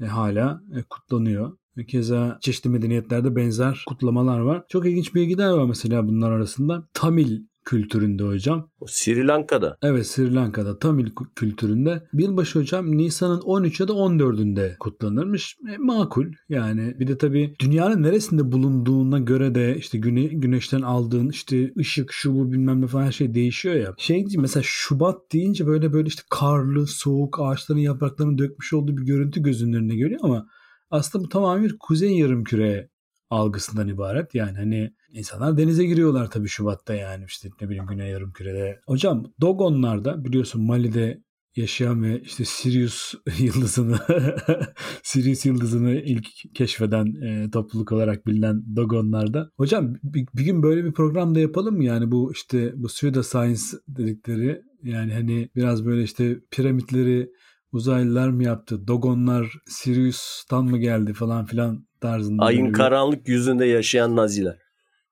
Speaker 3: e, hala e, kutlanıyor. Keza çeşitli medeniyetlerde benzer kutlamalar var. Çok ilginç bilgiler var mesela bunlar arasında. Tamil kültüründe hocam.
Speaker 1: Sri Lanka'da
Speaker 3: Evet Sri Lanka'da Tamil kü- kültüründe yılbaşı hocam Nisan'ın 13 ya da 14'ünde kutlanırmış. E, makul yani bir de tabii dünyanın neresinde bulunduğuna göre de işte güne, güneşten aldığın işte ışık şu bu bilmem ne falan her şey değişiyor ya. Şey mesela Şubat deyince böyle böyle işte karlı soğuk ağaçların yapraklarını dökmüş olduğu bir görüntü gözünün önüne geliyor ama aslında bu tamamen bir kuzey yarımküre algısından ibaret. Yani hani insanlar denize giriyorlar tabii Şubat'ta yani işte ne bileyim Güney Yarımküre'de. Hocam Dogonlar'da biliyorsun Mali'de yaşayan ve işte Sirius yıldızını Sirius yıldızını ilk keşfeden e, topluluk olarak bilinen Dogonlar'da. Hocam bir, bir gün böyle bir program da yapalım mı? Yani bu işte bu pseudoscience dedikleri yani hani biraz böyle işte piramitleri uzaylılar mı yaptı? Dogonlar Sirius'tan mı geldi falan filan tarzında.
Speaker 1: Ayın karanlık yüzünde yaşayan naziler.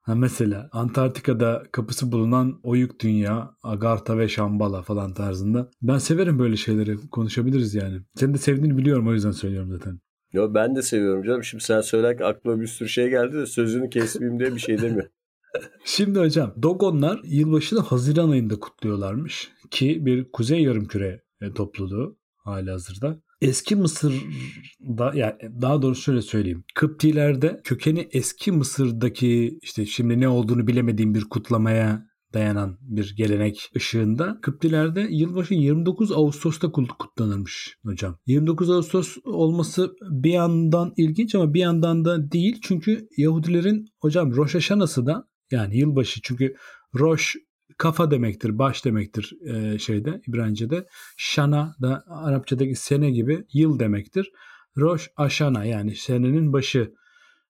Speaker 3: Ha mesela Antarktika'da kapısı bulunan oyuk dünya, Agartha ve Şambala falan tarzında. Ben severim böyle şeyleri konuşabiliriz yani. Sen de sevdiğini biliyorum o yüzden söylüyorum zaten.
Speaker 1: Yo ben de seviyorum canım. Şimdi sen söylerken aklıma bir sürü şey geldi de sözünü kesmeyeyim diye bir şey demiyor.
Speaker 3: Şimdi hocam Dogonlar yılbaşını Haziran ayında kutluyorlarmış ki bir kuzey yarımküre topluluğu hali hazırda. Eski Mısır'da yani daha doğrusu şöyle söyleyeyim. Kıptilerde kökeni eski Mısır'daki işte şimdi ne olduğunu bilemediğim bir kutlamaya dayanan bir gelenek ışığında Kıptilerde yılbaşı 29 Ağustos'ta kutlanırmış hocam. 29 Ağustos olması bir yandan ilginç ama bir yandan da değil. Çünkü Yahudilerin hocam Rosh Hashanah'sı da yani yılbaşı çünkü Rosh kafa demektir, baş demektir e, şeyde İbranice'de. Şana da Arapçadaki sene gibi yıl demektir. Rosh Aşana yani senenin başı.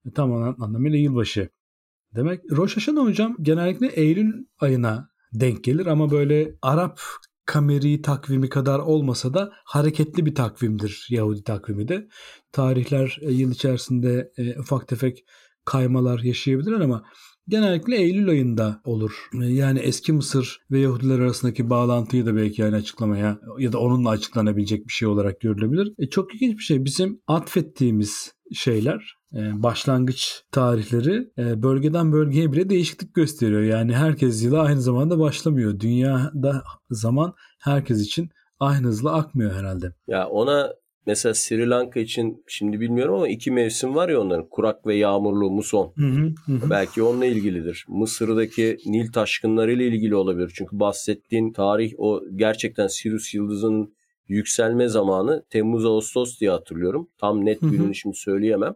Speaker 3: E, tam anlamıyla yılbaşı demek. Rosh Aşana hocam genellikle Eylül ayına denk gelir ama böyle Arap kameri takvimi kadar olmasa da hareketli bir takvimdir Yahudi takvimi de. Tarihler e, yıl içerisinde e, ufak tefek kaymalar yaşayabilir ama genellikle Eylül ayında olur. Yani eski Mısır ve Yahudiler arasındaki bağlantıyı da belki yani açıklamaya ya da onunla açıklanabilecek bir şey olarak görülebilir. E çok ilginç bir şey. Bizim atfettiğimiz şeyler e, başlangıç tarihleri e, bölgeden bölgeye bile değişiklik gösteriyor. Yani herkes yıla aynı zamanda başlamıyor. Dünyada zaman herkes için aynı hızla akmıyor herhalde.
Speaker 1: Ya ona mesela Sri Lanka için şimdi bilmiyorum ama iki mevsim var ya onların. Kurak ve yağmurlu muson. Hı hı, hı. Belki onunla ilgilidir. Mısır'daki Nil taşkınları ile ilgili olabilir. Çünkü bahsettiğin tarih o gerçekten Sirius yıldızının yükselme zamanı Temmuz-Ağustos diye hatırlıyorum. Tam net gününü şimdi söyleyemem.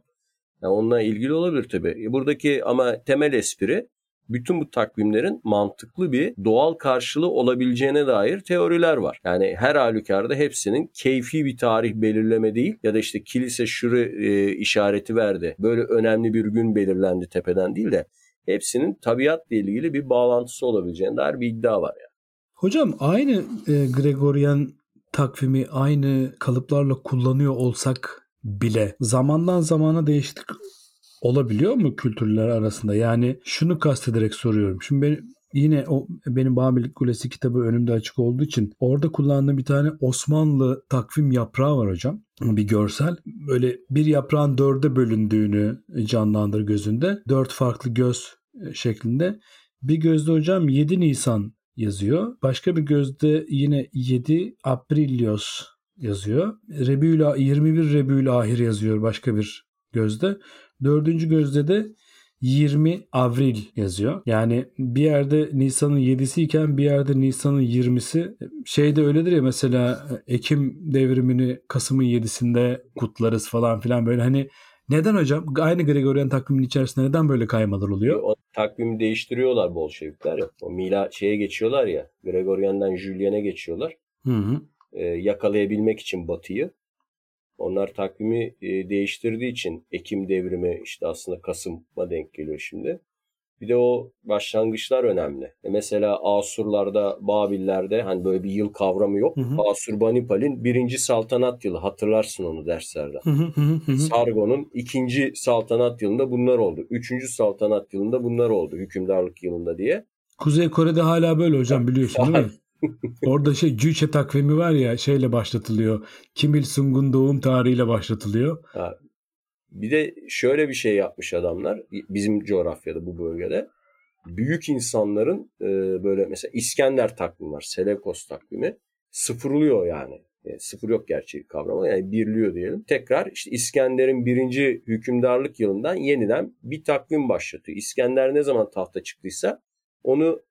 Speaker 1: Yani onunla ilgili olabilir tabii. E, buradaki ama temel espri bütün bu takvimlerin mantıklı bir doğal karşılığı olabileceğine dair teoriler var. Yani her halükarda hepsinin keyfi bir tarih belirleme değil ya da işte kilise şuru e, işareti verdi. Böyle önemli bir gün belirlendi tepeden değil de hepsinin tabiatla ilgili bir bağlantısı olabileceğine dair bir iddia var yani.
Speaker 3: Hocam aynı e, Gregorian takvimi aynı kalıplarla kullanıyor olsak bile zamandan zamana değişiklik olabiliyor mu kültürler arasında? Yani şunu kastederek soruyorum. Şimdi ben yine o benim Babil Kulesi kitabı önümde açık olduğu için orada kullandığım bir tane Osmanlı takvim yaprağı var hocam. Bir görsel. Böyle bir yaprağın dörde bölündüğünü canlandır gözünde. Dört farklı göz şeklinde. Bir gözde hocam 7 Nisan yazıyor. Başka bir gözde yine 7 Aprilios yazıyor. Rebül 21 Rebül Ahir yazıyor başka bir gözde. Dördüncü gözde de 20 Avril yazıyor. Yani bir yerde Nisan'ın 7'si iken bir yerde Nisan'ın 20'si. Şeyde öyledir ya mesela Ekim devrimini Kasım'ın 7'sinde kutlarız falan filan böyle hani neden hocam? Aynı Gregorian takvimin içerisinde neden böyle kaymalar oluyor?
Speaker 1: O takvimi değiştiriyorlar Bolşevikler. O Mila şeye geçiyorlar ya. Gregorian'dan Julian'e geçiyorlar. Hı hı. Ee, yakalayabilmek için Batı'yı. Onlar takvimi e, değiştirdiği için Ekim devrimi işte aslında Kasım'a denk geliyor şimdi. Bir de o başlangıçlar önemli. E mesela Asurlarda, Babillerde hani böyle bir yıl kavramı yok. Hı hı. Asurbanipal'in birinci saltanat yılı hatırlarsın onu derslerde. Hı hı hı hı. Sargon'un ikinci saltanat yılında bunlar oldu. Üçüncü saltanat yılında bunlar oldu hükümdarlık yılında diye.
Speaker 3: Kuzey Kore'de hala böyle hocam biliyorsun değil mi? Orada şey Cüce takvimi var ya şeyle başlatılıyor. Kim Il Sung'un doğum tarihiyle başlatılıyor. Ha.
Speaker 1: Bir de şöyle bir şey yapmış adamlar bizim coğrafyada bu bölgede. Büyük insanların e, böyle mesela İskender takvimi var. Selevkos takvimi. Sıfırlıyor yani. e, sıfır yok gerçi kavramı yani birliyor diyelim. Tekrar işte İskender'in birinci hükümdarlık yılından yeniden bir takvim başlatıyor. İskender ne zaman tahta çıktıysa onu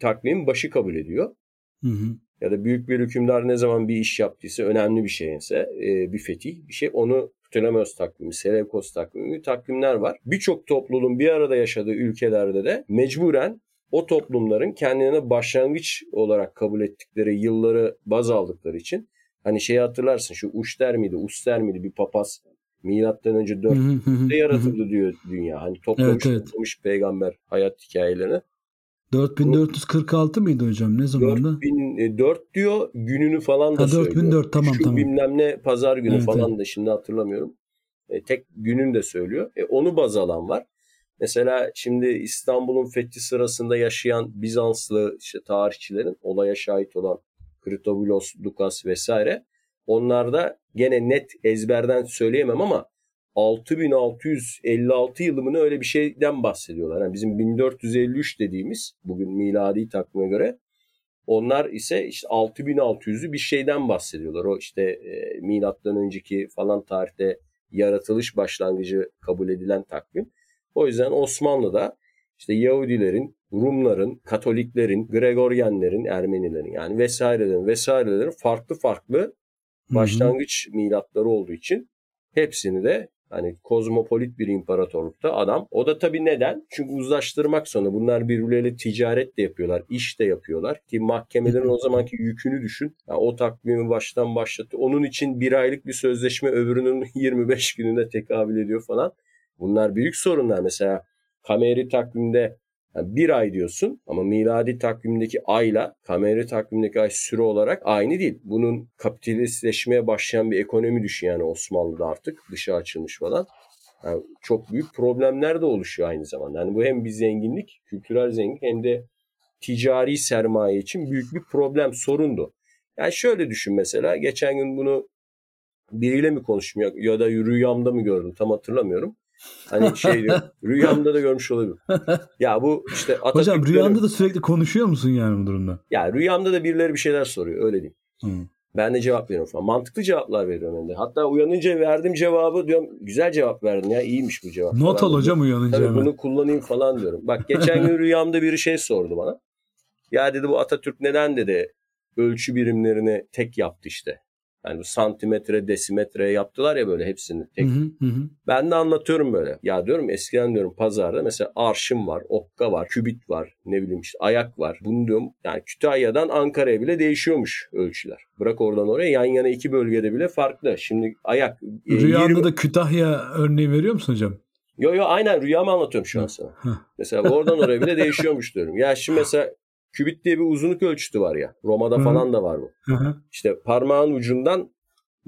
Speaker 1: takvimin başı kabul ediyor. Hı hı. Ya da büyük bir hükümdar ne zaman bir iş yaptıysa önemli bir şeyse e, bir fetih bir şey onu Ptolemaios takvimi, Seleukos takvimi takvimler var. Birçok topluluğun bir arada yaşadığı ülkelerde de mecburen o toplumların kendilerine başlangıç olarak kabul ettikleri yılları baz aldıkları için hani şeyi hatırlarsın şu Uşter miydi, Uster miydi bir papaz milattan önce 4'te yaratıldı diyor dünya. Hani toplamış evet, evet. toplamış peygamber hayat hikayelerini.
Speaker 3: 4446 mıydı hocam ne zamanda?
Speaker 1: 4004 e, diyor gününü falan da ha, 4004
Speaker 3: söylüyor. tamam
Speaker 1: Şu
Speaker 3: tamam.
Speaker 1: bilmem ne pazar günü evet, falan evet. da şimdi hatırlamıyorum. E, tek günün de söylüyor. E, onu baz alan var. Mesela şimdi İstanbul'un fethi sırasında yaşayan Bizanslı işte tarihçilerin olaya şahit olan Kritobulos, Lukas vesaire onlarda gene net ezberden söyleyemem ama 6656 yılımını öyle bir şeyden bahsediyorlar. Yani bizim 1453 dediğimiz bugün miladi takvime göre onlar ise işte 6600'lü bir şeyden bahsediyorlar. O işte e, milattan önceki falan tarihte yaratılış başlangıcı kabul edilen takvim. O yüzden Osmanlı'da işte Yahudilerin, Rumların, Katoliklerin, Gregoryenlerin, Ermenilerin yani vesairelerin vesairelerin farklı farklı başlangıç Hı-hı. milatları olduğu için hepsini de Hani kozmopolit bir imparatorlukta adam. O da tabii neden? Çünkü uzlaştırmak sonra bunlar birbirleriyle ticaret de yapıyorlar, iş de yapıyorlar. Ki mahkemelerin o zamanki yükünü düşün. Yani o takvimi baştan başlattı. Onun için bir aylık bir sözleşme öbürünün 25 gününe tekabül ediyor falan. Bunlar büyük sorunlar. Mesela Kameri takvimde yani bir ay diyorsun ama miladi takvimdeki ayla kameri takvimdeki ay süre olarak aynı değil. Bunun kapitalistleşmeye başlayan bir ekonomi düşün yani Osmanlı'da artık dışa açılmış falan. Yani çok büyük problemler de oluşuyor aynı zamanda. Yani bu hem bir zenginlik, kültürel zenginlik hem de ticari sermaye için büyük bir problem, sorundu. Yani şöyle düşün mesela geçen gün bunu biriyle mi konuştum ya da rüyamda mı gördüm tam hatırlamıyorum. Hani şey diyor, rüyamda da görmüş olabilirim. Ya bu işte
Speaker 3: Atatürk Hocam rüyanda da sürekli konuşuyor musun yani bu durumda?
Speaker 1: Ya rüyamda da birileri bir şeyler soruyor öyle diyeyim. Hmm. Ben de cevap veriyorum falan. Mantıklı cevaplar veriyorum hem de. Hatta uyanınca verdiğim cevabı diyorum güzel cevap verdin ya iyiymiş bu cevap.
Speaker 3: Not
Speaker 1: falan.
Speaker 3: al hocam uyanınca
Speaker 1: Tabii bunu kullanayım falan diyorum. Bak geçen gün rüyamda biri şey sordu bana. Ya dedi bu Atatürk neden dedi ölçü birimlerini tek yaptı işte. Yani bu santimetre, desimetre yaptılar ya böyle hepsini tek. Hı hı hı. Ben de anlatıyorum böyle. Ya diyorum eskiden diyorum pazarda mesela arşım var, okka var, kübit var, ne bileyim işte ayak var. Bunu diyorum yani Kütahya'dan Ankara'ya bile değişiyormuş ölçüler. Bırak oradan oraya yan yana iki bölgede bile farklı. Şimdi ayak...
Speaker 3: E, Rüyanda 20... da Kütahya örneği veriyor musun hocam?
Speaker 1: Yo yo aynen rüyamı anlatıyorum şu an sana. mesela oradan oraya bile değişiyormuş diyorum. Ya şimdi mesela Kübit diye bir uzunluk ölçütü var ya. Roma'da Hı-hı. falan da var bu. Hı-hı. İşte parmağın ucundan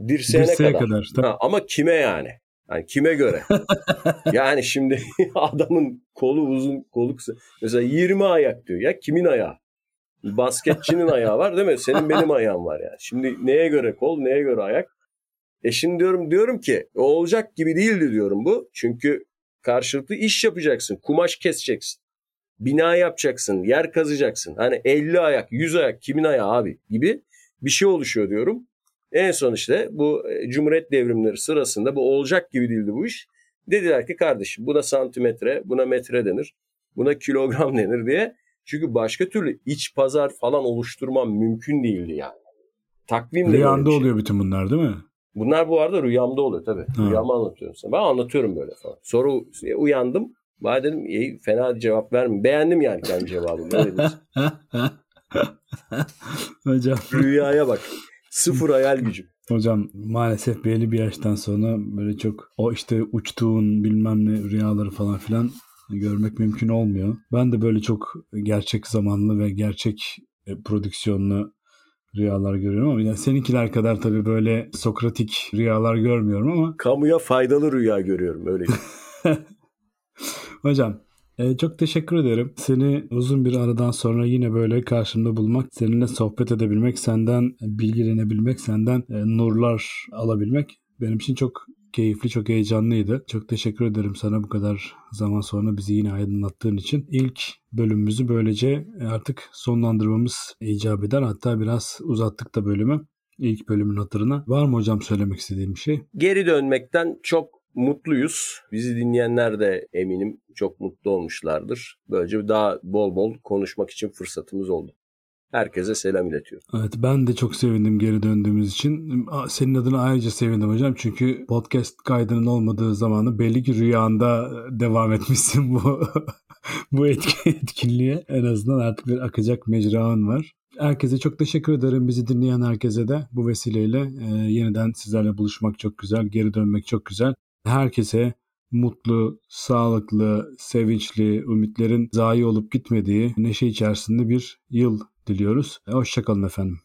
Speaker 1: dirseğine, dirseğe kadar. kadar ha, ama kime yani? Yani kime göre? yani şimdi adamın kolu uzun, kolu kısa. Mesela 20 ayak diyor. Ya kimin ayağı? Basketçinin ayağı var değil mi? Senin benim ayağım var yani. Şimdi neye göre kol, neye göre ayak? E şimdi diyorum diyorum ki olacak gibi değildi diyorum bu. Çünkü karşılıklı iş yapacaksın. Kumaş keseceksin bina yapacaksın, yer kazacaksın. Hani 50 ayak, 100 ayak kimin ayağı abi gibi bir şey oluşuyor diyorum. En son işte bu e, Cumhuriyet devrimleri sırasında bu olacak gibi değildi bu iş. Dediler ki kardeşim buna santimetre, buna metre denir, buna kilogram denir diye. Çünkü başka türlü iç pazar falan oluşturmam mümkün değildi yani. Takvim
Speaker 3: Rüyanda şey. oluyor bütün bunlar değil mi?
Speaker 1: Bunlar bu arada rüyamda oluyor tabii. Ha. Rüyamı anlatıyorum sana. Ben anlatıyorum böyle falan. Sonra uyandım. Bana dedim iyi fena cevap verme. Beğendim yani kendi cevabımı. Öyle
Speaker 3: Hocam.
Speaker 1: Rüyaya bak. Sıfır hayal gücü.
Speaker 3: Hocam maalesef belli bir yaştan sonra böyle çok o işte uçtuğun bilmem ne rüyaları falan filan görmek mümkün olmuyor. Ben de böyle çok gerçek zamanlı ve gerçek e, prodüksiyonlu rüyalar görüyorum ama yani seninkiler kadar tabii böyle sokratik rüyalar görmüyorum ama.
Speaker 1: Kamuya faydalı rüya görüyorum öyle.
Speaker 3: Hocam e, çok teşekkür ederim. Seni uzun bir aradan sonra yine böyle karşımda bulmak, seninle sohbet edebilmek, senden bilgilenebilmek, senden e, nurlar alabilmek benim için çok keyifli, çok heyecanlıydı. Çok teşekkür ederim sana bu kadar zaman sonra bizi yine aydınlattığın için. İlk bölümümüzü böylece artık sonlandırmamız icap eder. Hatta biraz uzattık da bölümü. İlk bölümün hatırına. Var mı hocam söylemek istediğim bir şey?
Speaker 1: Geri dönmekten çok mutluyuz. Bizi dinleyenler de eminim çok mutlu olmuşlardır. Böylece daha bol bol konuşmak için fırsatımız oldu. Herkese selam iletiyorum.
Speaker 3: Evet ben de çok sevindim geri döndüğümüz için. Senin adına ayrıca sevindim hocam. Çünkü podcast kaydının olmadığı zamanı belli ki rüyanda devam etmişsin bu bu etki, etkinliğe. En azından artık bir akacak mecran var. Herkese çok teşekkür ederim. Bizi dinleyen herkese de bu vesileyle e, yeniden sizlerle buluşmak çok güzel. Geri dönmek çok güzel. Herkese mutlu, sağlıklı, sevinçli, ümitlerin zayi olup gitmediği neşe içerisinde bir yıl diliyoruz. Hoşçakalın efendim.